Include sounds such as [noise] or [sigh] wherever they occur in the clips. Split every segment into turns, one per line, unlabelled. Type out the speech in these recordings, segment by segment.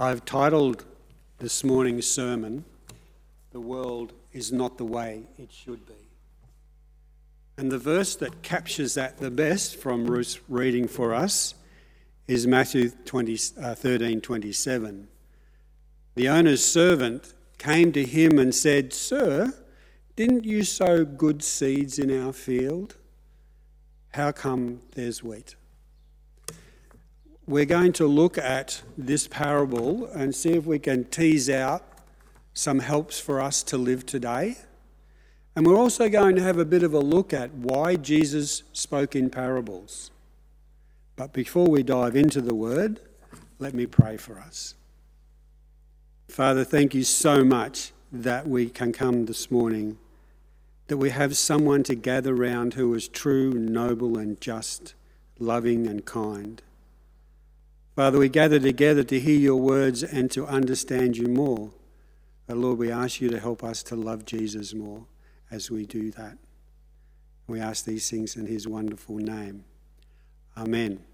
I've titled this morning's sermon, The World is Not the Way It Should Be. And the verse that captures that the best from Ruth's reading for us is Matthew 20, uh, 13 27. The owner's servant came to him and said, Sir, didn't you sow good seeds in our field? How come there's wheat? We're going to look at this parable and see if we can tease out some helps for us to live today. And we're also going to have a bit of a look at why Jesus spoke in parables. But before we dive into the word, let me pray for us. Father, thank you so much that we can come this morning, that we have someone to gather round who is true, noble, and just, loving, and kind. Father, we gather together to hear your words and to understand you more. But Lord, we ask you to help us to love Jesus more as we do that. We ask these things in his wonderful name. Amen.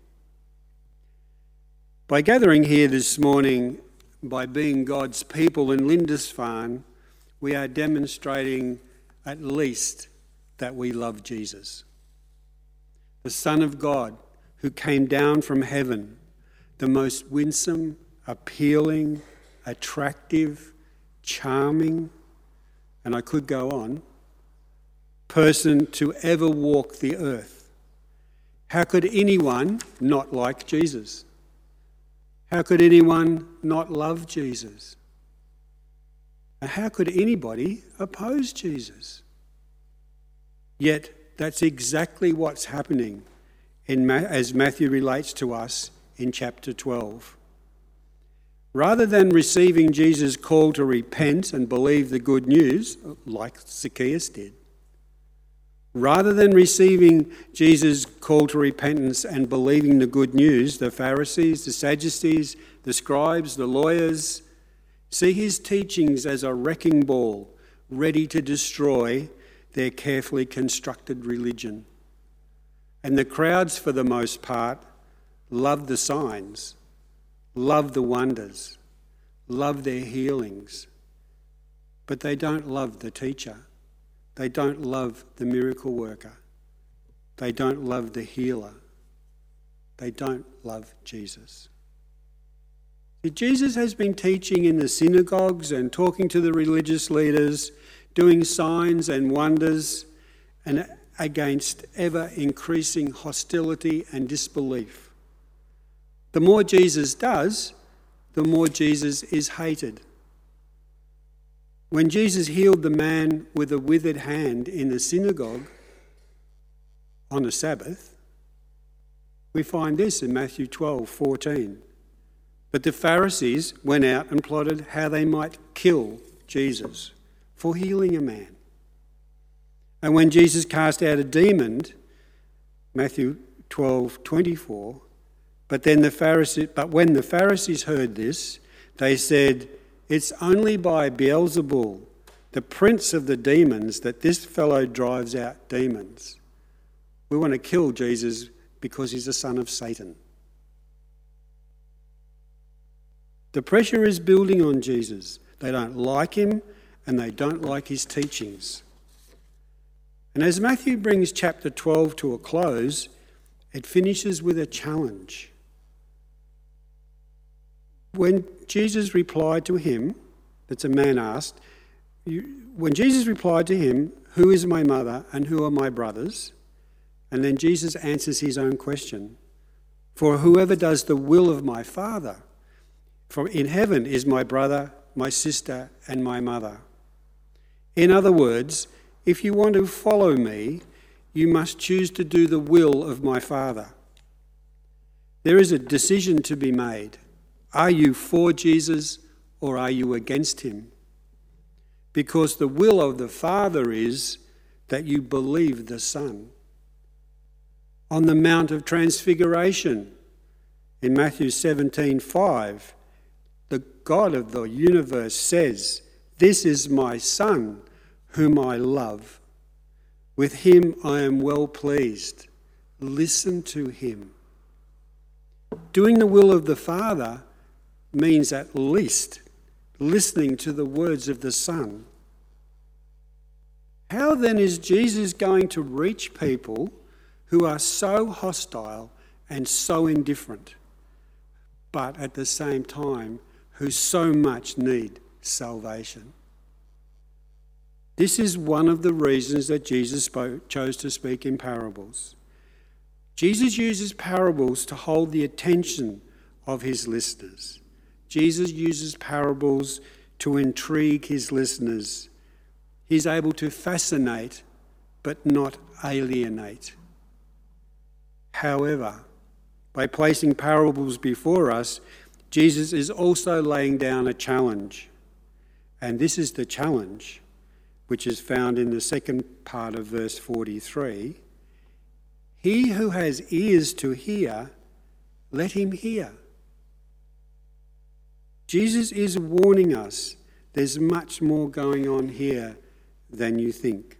By gathering here this morning, by being God's people in Lindisfarne, we are demonstrating at least that we love Jesus, the Son of God who came down from heaven the most winsome, appealing, attractive, charming, and I could go on, person to ever walk the earth. How could anyone not like Jesus? How could anyone not love Jesus? How could anybody oppose Jesus? Yet that's exactly what's happening in, as Matthew relates to us in chapter 12. Rather than receiving Jesus' call to repent and believe the good news, like Zacchaeus did, rather than receiving Jesus' call to repentance and believing the good news, the Pharisees, the Sadducees, the scribes, the lawyers see his teachings as a wrecking ball ready to destroy their carefully constructed religion. And the crowds, for the most part, love the signs, love the wonders, love their healings, but they don't love the teacher. They don't love the miracle worker. They don't love the healer. They don't love Jesus. Jesus has been teaching in the synagogues and talking to the religious leaders, doing signs and wonders, and against ever increasing hostility and disbelief. The more Jesus does, the more Jesus is hated. When Jesus healed the man with a withered hand in the synagogue on a Sabbath, we find this in Matthew 12 14. But the Pharisees went out and plotted how they might kill Jesus for healing a man. And when Jesus cast out a demon, Matthew 12 24, but then the Pharisees, but when the Pharisees heard this, they said, It's only by Beelzebul, the prince of the demons, that this fellow drives out demons. We want to kill Jesus because he's the son of Satan. The pressure is building on Jesus. They don't like him and they don't like his teachings. And as Matthew brings chapter 12 to a close, it finishes with a challenge. When Jesus replied to him, that's a man asked, when Jesus replied to him, Who is my mother and who are my brothers? And then Jesus answers his own question For whoever does the will of my Father from in heaven is my brother, my sister, and my mother. In other words, if you want to follow me, you must choose to do the will of my Father. There is a decision to be made. Are you for Jesus or are you against him? Because the will of the Father is that you believe the Son. On the Mount of Transfiguration in Matthew 17 5, the God of the universe says, This is my Son, whom I love. With him I am well pleased. Listen to him. Doing the will of the Father means at least listening to the words of the Son. How then is Jesus going to reach people who are so hostile and so indifferent, but at the same time who so much need salvation? This is one of the reasons that Jesus spoke, chose to speak in parables. Jesus uses parables to hold the attention of his listeners. Jesus uses parables to intrigue his listeners. He's able to fascinate but not alienate. However, by placing parables before us, Jesus is also laying down a challenge. And this is the challenge which is found in the second part of verse 43. He who has ears to hear, let him hear. Jesus is warning us there's much more going on here than you think.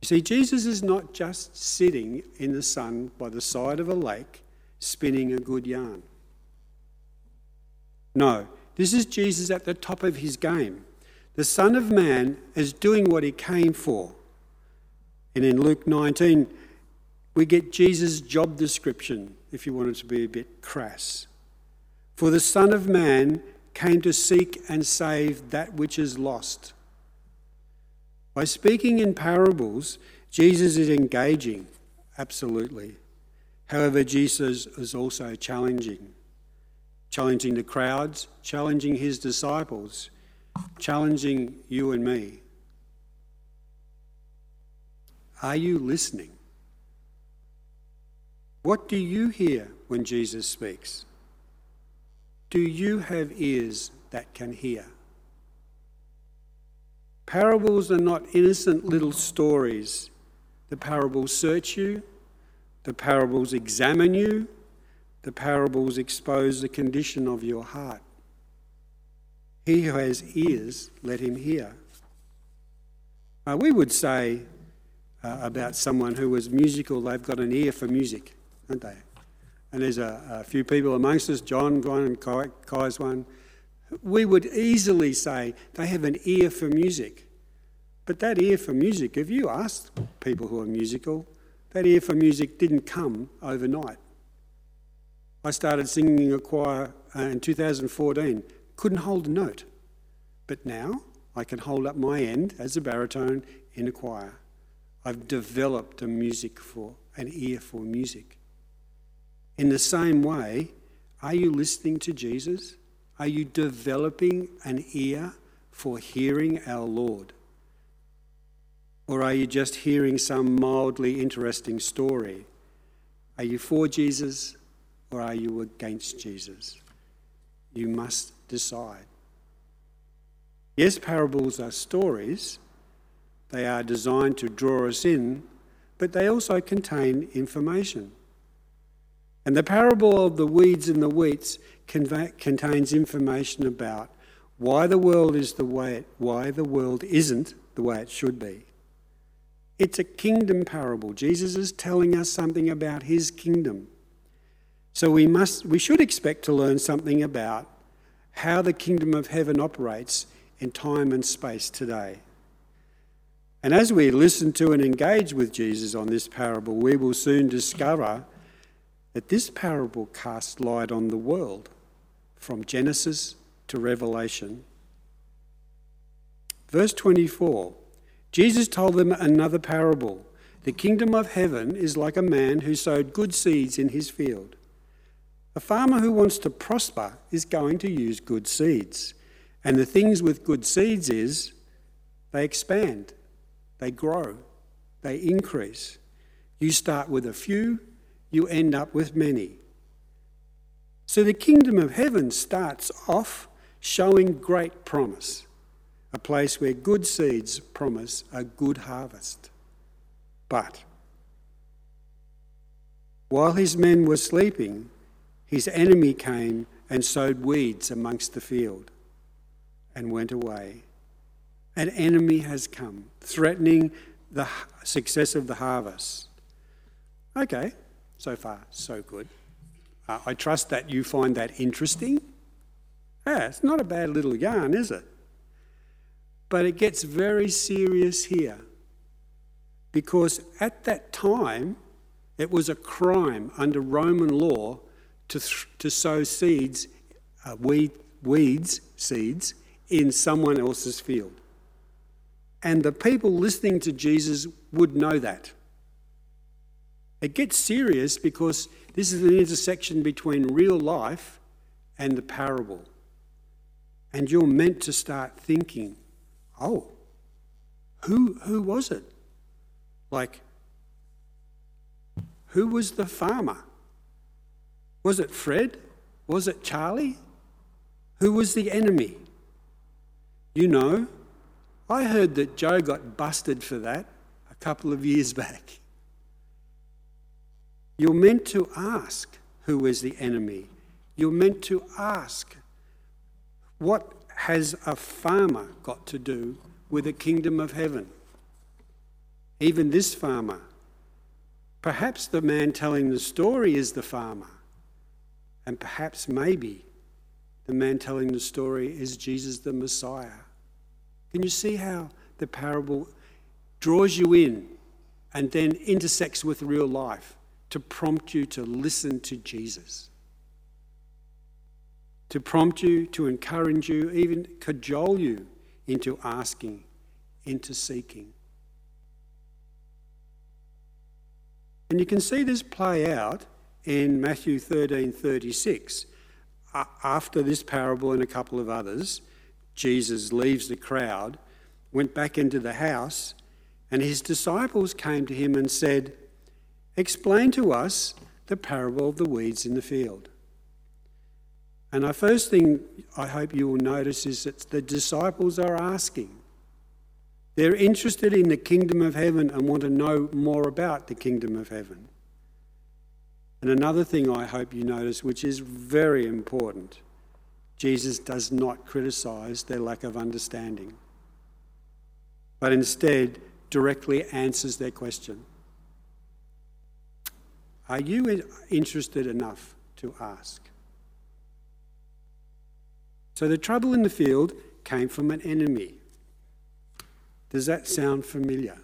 You see, Jesus is not just sitting in the sun by the side of a lake spinning a good yarn. No, this is Jesus at the top of his game. The Son of Man is doing what he came for. And in Luke 19, we get Jesus' job description, if you want it to be a bit crass. For the Son of Man came to seek and save that which is lost. By speaking in parables, Jesus is engaging, absolutely. However, Jesus is also challenging, challenging the crowds, challenging his disciples challenging you and me. Are you listening? What do you hear when Jesus speaks? Do you have ears that can hear? Parables are not innocent little stories. The parables search you, the parables examine you, the parables expose the condition of your heart. He who has ears, let him hear. Uh, we would say uh, about someone who was musical, they've got an ear for music, don't they? And there's a, a few people amongst us, John, one, and Kai, Kai's one. We would easily say they have an ear for music. But that ear for music, if you asked people who are musical, that ear for music didn't come overnight. I started singing in a choir uh, in 2014 couldn't hold a note. But now I can hold up my end as a baritone in a choir. I've developed a music for, an ear for music. In the same way, are you listening to Jesus? Are you developing an ear for hearing our Lord? Or are you just hearing some mildly interesting story? Are you for Jesus or are you against Jesus? You must decide. Yes, parables are stories, they are designed to draw us in, but they also contain information. And the parable of the weeds and the wheats contains information about why the world is the way it, why the world isn't the way it should be. It's a kingdom parable. Jesus is telling us something about his kingdom. So we must we should expect to learn something about how the kingdom of heaven operates in time and space today. And as we listen to and engage with Jesus on this parable, we will soon discover that this parable casts light on the world from Genesis to Revelation. Verse 24 Jesus told them another parable. The kingdom of heaven is like a man who sowed good seeds in his field. A farmer who wants to prosper is going to use good seeds. And the things with good seeds is they expand, they grow, they increase. You start with a few, you end up with many. So the kingdom of heaven starts off showing great promise, a place where good seeds promise a good harvest. But while his men were sleeping, his enemy came and sowed weeds amongst the field and went away. An enemy has come, threatening the success of the harvest. Okay, so far, so good. Uh, I trust that you find that interesting. Yeah, it's not a bad little yarn, is it? But it gets very serious here because at that time it was a crime under Roman law to, th- to sow seeds, uh, weed, weeds, seeds, in someone else's field. And the people listening to Jesus would know that. It gets serious because this is an intersection between real life and the parable. And you're meant to start thinking, oh, who, who was it? Like, who was the farmer? Was it Fred? Was it Charlie? Who was the enemy? You know, I heard that Joe got busted for that a couple of years [laughs] back. You're meant to ask who is the enemy. You're meant to ask what has a farmer got to do with the kingdom of heaven? Even this farmer. Perhaps the man telling the story is the farmer. And perhaps, maybe, the man telling the story is Jesus the Messiah. Can you see how the parable draws you in and then intersects with real life? To prompt you to listen to Jesus, to prompt you, to encourage you, even cajole you into asking, into seeking. And you can see this play out in Matthew 13 36. After this parable and a couple of others, Jesus leaves the crowd, went back into the house, and his disciples came to him and said, explain to us the parable of the weeds in the field. And the first thing I hope you will notice is that the disciples are asking. They're interested in the kingdom of heaven and want to know more about the kingdom of heaven. And another thing I hope you notice, which is very important, Jesus does not criticize their lack of understanding, but instead directly answers their question. Are you interested enough to ask? So the trouble in the field came from an enemy. Does that sound familiar?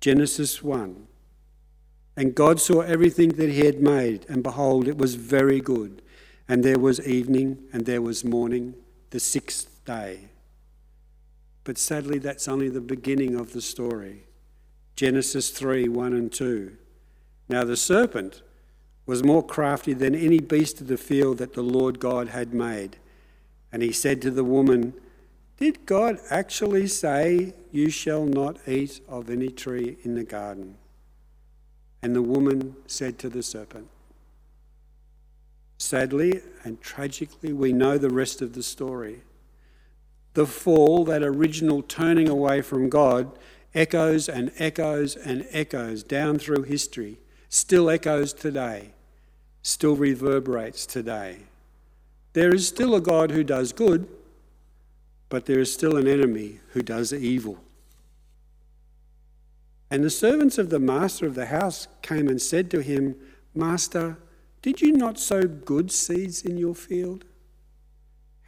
Genesis 1. And God saw everything that he had made, and behold, it was very good. And there was evening, and there was morning, the sixth day. But sadly, that's only the beginning of the story. Genesis 3 1 and 2. Now the serpent was more crafty than any beast of the field that the Lord God had made. And he said to the woman, Did God actually say, You shall not eat of any tree in the garden? And the woman said to the serpent, Sadly and tragically, we know the rest of the story. The fall, that original turning away from God, echoes and echoes and echoes down through history still echoes today, still reverberates today. There is still a God who does good, but there is still an enemy who does evil. And the servants of the master of the house came and said to him, Master, did you not sow good seeds in your field?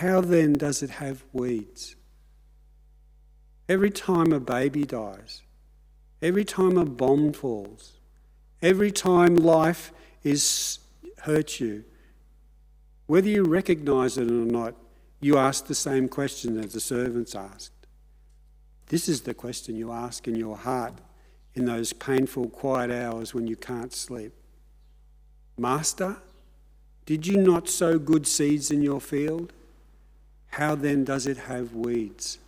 How then does it have weeds? Every time a baby dies, every time a bomb falls, Every time life is hurt you, whether you recognize it or not, you ask the same question that the servants asked. This is the question you ask in your heart in those painful, quiet hours when you can't sleep. Master, did you not sow good seeds in your field? How then does it have weeds?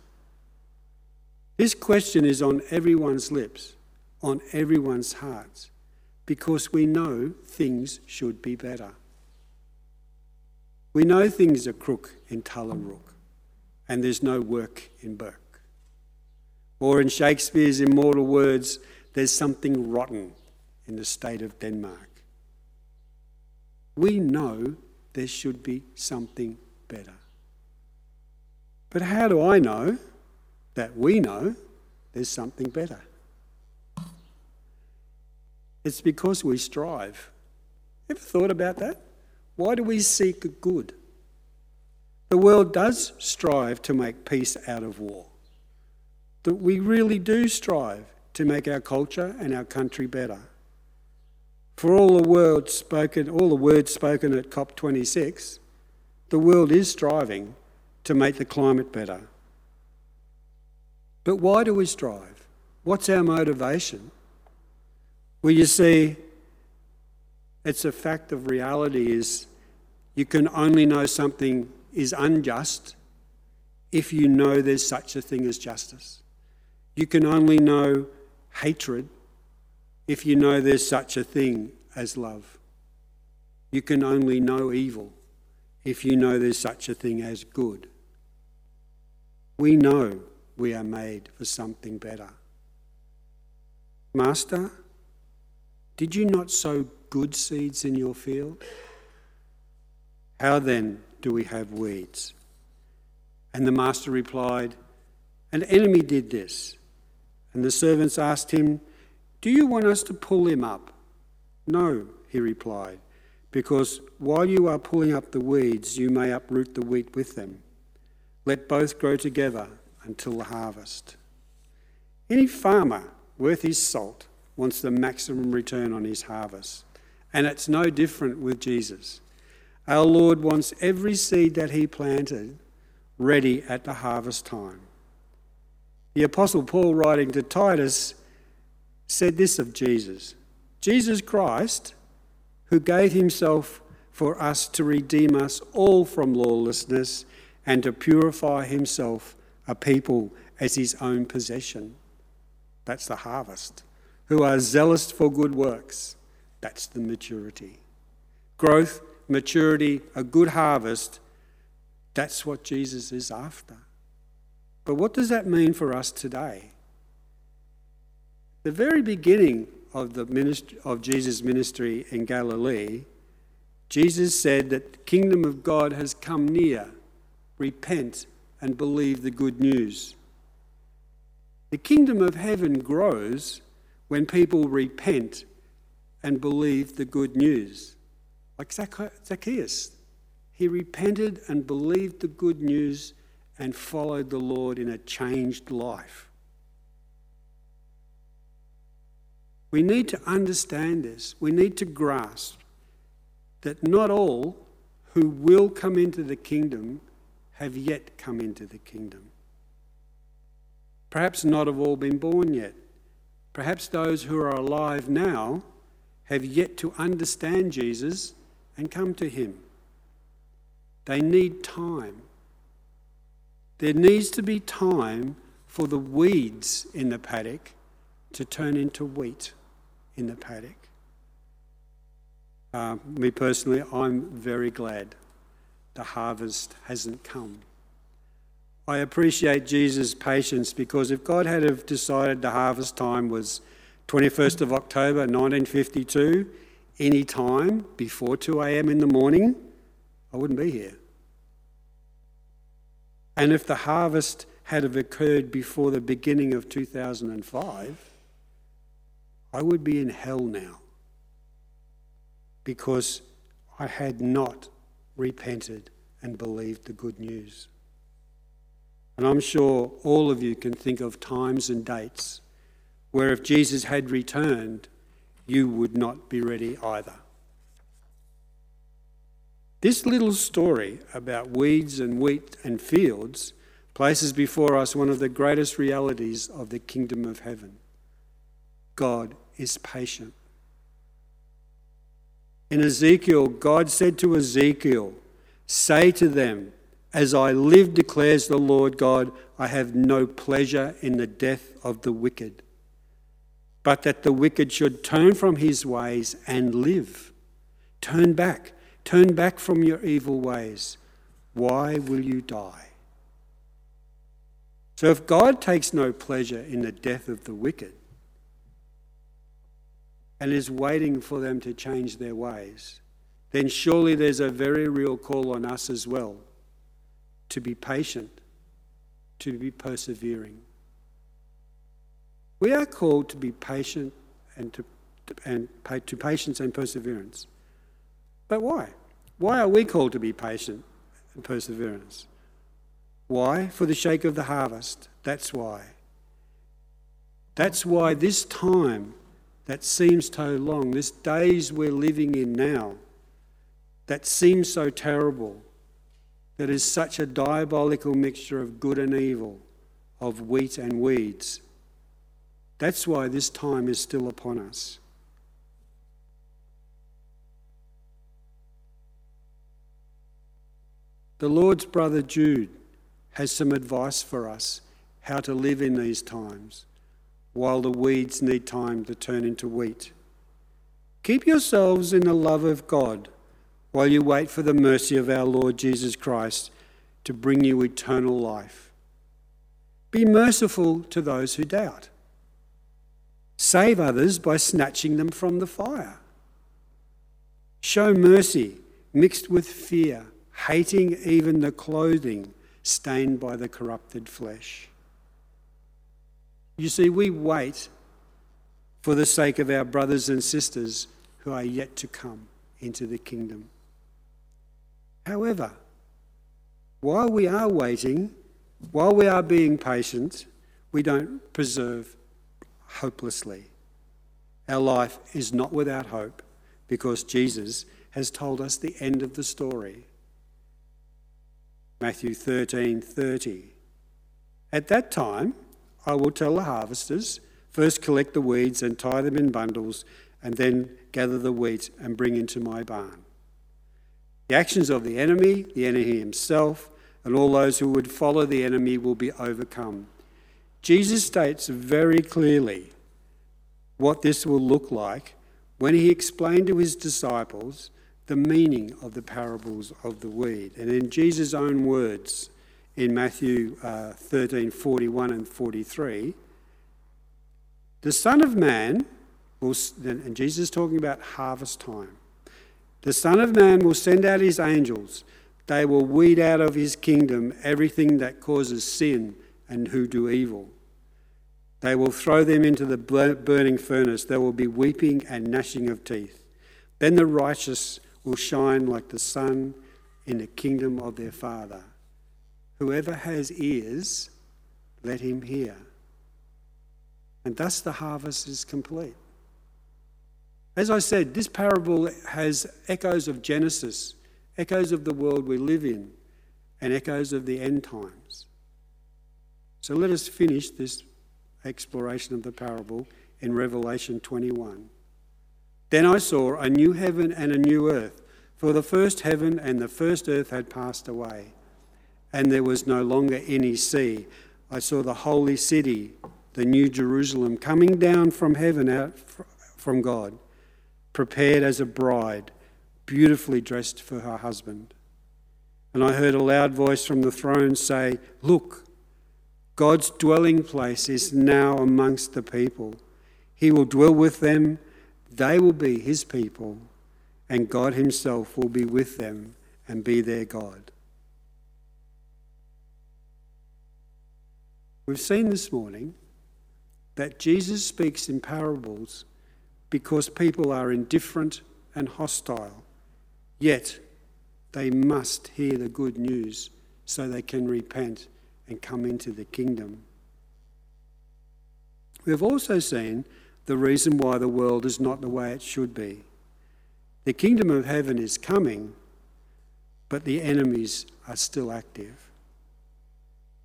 This question is on everyone's lips, on everyone's hearts because we know things should be better. We know things are crook in Tallarook and there's no work in Bourke. Or in Shakespeare's immortal words, there's something rotten in the state of Denmark. We know there should be something better. But how do I know that we know there's something better? It's because we strive. Ever thought about that? Why do we seek good? The world does strive to make peace out of war. That we really do strive to make our culture and our country better. For all the spoken, all the words spoken at COP26, the world is striving to make the climate better. But why do we strive? What's our motivation? Well, you see, it's a fact of reality is you can only know something is unjust if you know there's such a thing as justice. You can only know hatred if you know there's such a thing as love. You can only know evil if you know there's such a thing as good. We know we are made for something better. Master, did you not sow good seeds in your field? How then do we have weeds? And the master replied, An enemy did this. And the servants asked him, Do you want us to pull him up? No, he replied, because while you are pulling up the weeds, you may uproot the wheat with them. Let both grow together until the harvest. Any farmer worth his salt wants the maximum return on his harvest. And it's no different with Jesus. Our Lord wants every seed that He planted ready at the harvest time. The Apostle Paul, writing to Titus, said this of Jesus Jesus Christ, who gave Himself for us to redeem us all from lawlessness and to purify Himself a people as His own possession. That's the harvest. Who are zealous for good works. That's the maturity. Growth maturity, a good harvest, that's what Jesus is after. But what does that mean for us today? The very beginning of, the ministry, of Jesus' ministry in Galilee, Jesus said that the kingdom of God has come near. Repent and believe the good news. The kingdom of heaven grows when people repent and believe the good news like Zacchaeus. He repented and believed the good news and followed the Lord in a changed life. We need to understand this. We need to grasp that not all who will come into the kingdom have yet come into the kingdom. Perhaps not have all been born yet. Perhaps those who are alive now have yet to understand Jesus and come to Him. They need time. There needs to be time for the weeds in the paddock to turn into wheat in the paddock. Uh, me personally, I'm very glad the harvest hasn't come. I appreciate Jesus' patience because if God had have decided the harvest time was 21st of October 1952, any time before 2 a.m. in the morning, I wouldn't be here. And if the harvest had have occurred before the beginning of 2005, I would be in hell now because I had not repented and believed the good news. And I'm sure all of you can think of times and dates where if Jesus had returned, you would not be ready either. This little story about weeds and wheat and fields places before us one of the greatest realities of the kingdom of heaven God is patient. In Ezekiel, God said to Ezekiel, Say to them, As I live, declares the Lord God, I have no pleasure in the death of the wicked but that the wicked should turn from his ways and live. Turn back, turn back from your evil ways. Why will you die? So, if God takes no pleasure in the death of the wicked and is waiting for them to change their ways, then surely there's a very real call on us as well to be patient, to be persevering. We are called to be patient and to, and to patience and perseverance. But why? Why are we called to be patient and perseverance? Why? For the sake of the harvest. That's why. That's why this time that seems so long, this days we're living in now, that seems so terrible, that is such a diabolical mixture of good and evil, of wheat and weeds. That's why this time is still upon us. The Lord's brother Jude has some advice for us how to live in these times while the weeds need time to turn into wheat. Keep yourselves in the love of God while you wait for the mercy of our Lord Jesus Christ to bring you eternal life. Be merciful to those who doubt. Save others by snatching them from the fire. Show mercy mixed with fear, hating even the clothing stained by the corrupted flesh. You see, we wait for the sake of our brothers and sisters who are yet to come into the kingdom. However, while we are waiting, while we are being patient, we don't preserve hopelessly. Our life is not without hope because Jesus has told us the end of the story. Matthew 13 30. At that time, I will tell the harvesters first collect the weeds and tie them in bundles, and then gather the wheat and bring into my barn. The actions of the enemy, the enemy himself, and all those who would follow the enemy will be overcome. Jesus states very clearly what this will look like when he explained to his disciples the meaning of the parables of the weed. And in Jesus' own words, in Matthew uh, 13 41 and 43, the Son of Man will, and Jesus is talking about harvest time, the Son of Man will send out his angels. They will weed out of his kingdom everything that causes sin and who do evil. They will throw them into the burning furnace. There will be weeping and gnashing of teeth. Then the righteous will shine like the sun in the kingdom of their Father. Whoever has ears, let him hear. And thus the harvest is complete. As I said, this parable has echoes of Genesis, echoes of the world we live in, and echoes of the end times. So let us finish this exploration of the parable in Revelation 21. Then I saw a new heaven and a new earth, for the first heaven and the first earth had passed away, and there was no longer any sea. I saw the holy city, the new Jerusalem, coming down from heaven out from God, prepared as a bride, beautifully dressed for her husband. And I heard a loud voice from the throne say, Look, God's dwelling place is now amongst the people. He will dwell with them they will be his people, and God himself will be with them and be their God. We've seen this morning that Jesus speaks in parables because people are indifferent and hostile, yet they must hear the good news so they can repent and come into the kingdom. We've also seen the reason why the world is not the way it should be. The kingdom of heaven is coming, but the enemies are still active.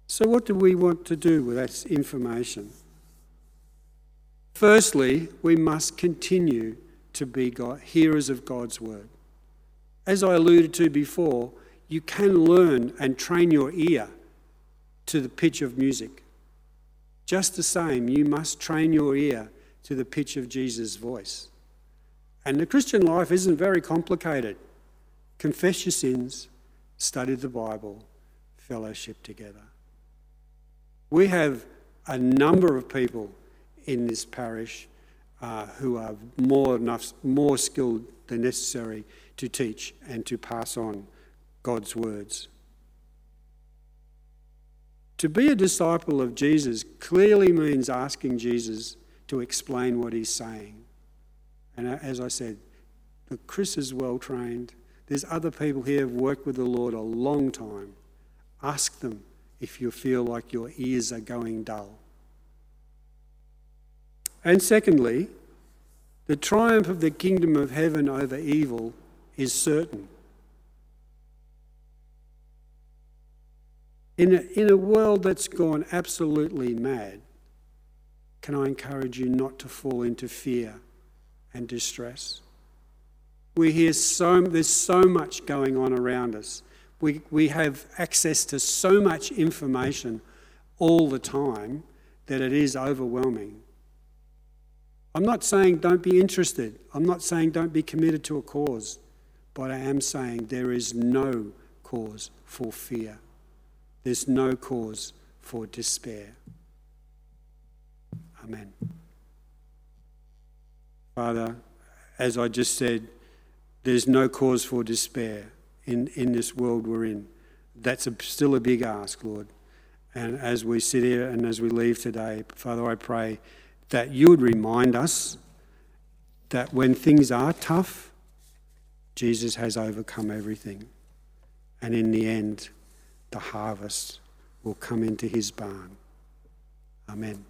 So, what do we want to do with that information? Firstly, we must continue to be God, hearers of God's word. As I alluded to before, you can learn and train your ear to the pitch of music. Just the same, you must train your ear to the pitch of Jesus' voice. And the Christian life isn't very complicated. Confess your sins, study the Bible, fellowship together. We have a number of people in this parish uh, who are more enough, more skilled than necessary to teach and to pass on God's words. To be a disciple of Jesus clearly means asking Jesus to explain what he's saying. And as I said, Chris is well trained. There's other people here who've worked with the Lord a long time. Ask them if you feel like your ears are going dull. And secondly, the triumph of the kingdom of heaven over evil is certain. In a, in a world that's gone absolutely mad, can I encourage you not to fall into fear and distress? We hear so, there's so much going on around us. We, we have access to so much information all the time that it is overwhelming. I'm not saying don't be interested. I'm not saying don't be committed to a cause. But I am saying there is no cause for fear. There's no cause for despair. Amen. Father, as I just said, there's no cause for despair in, in this world we're in. That's a, still a big ask, Lord. And as we sit here and as we leave today, Father, I pray that you would remind us that when things are tough, Jesus has overcome everything. And in the end, the harvest will come into his barn. Amen.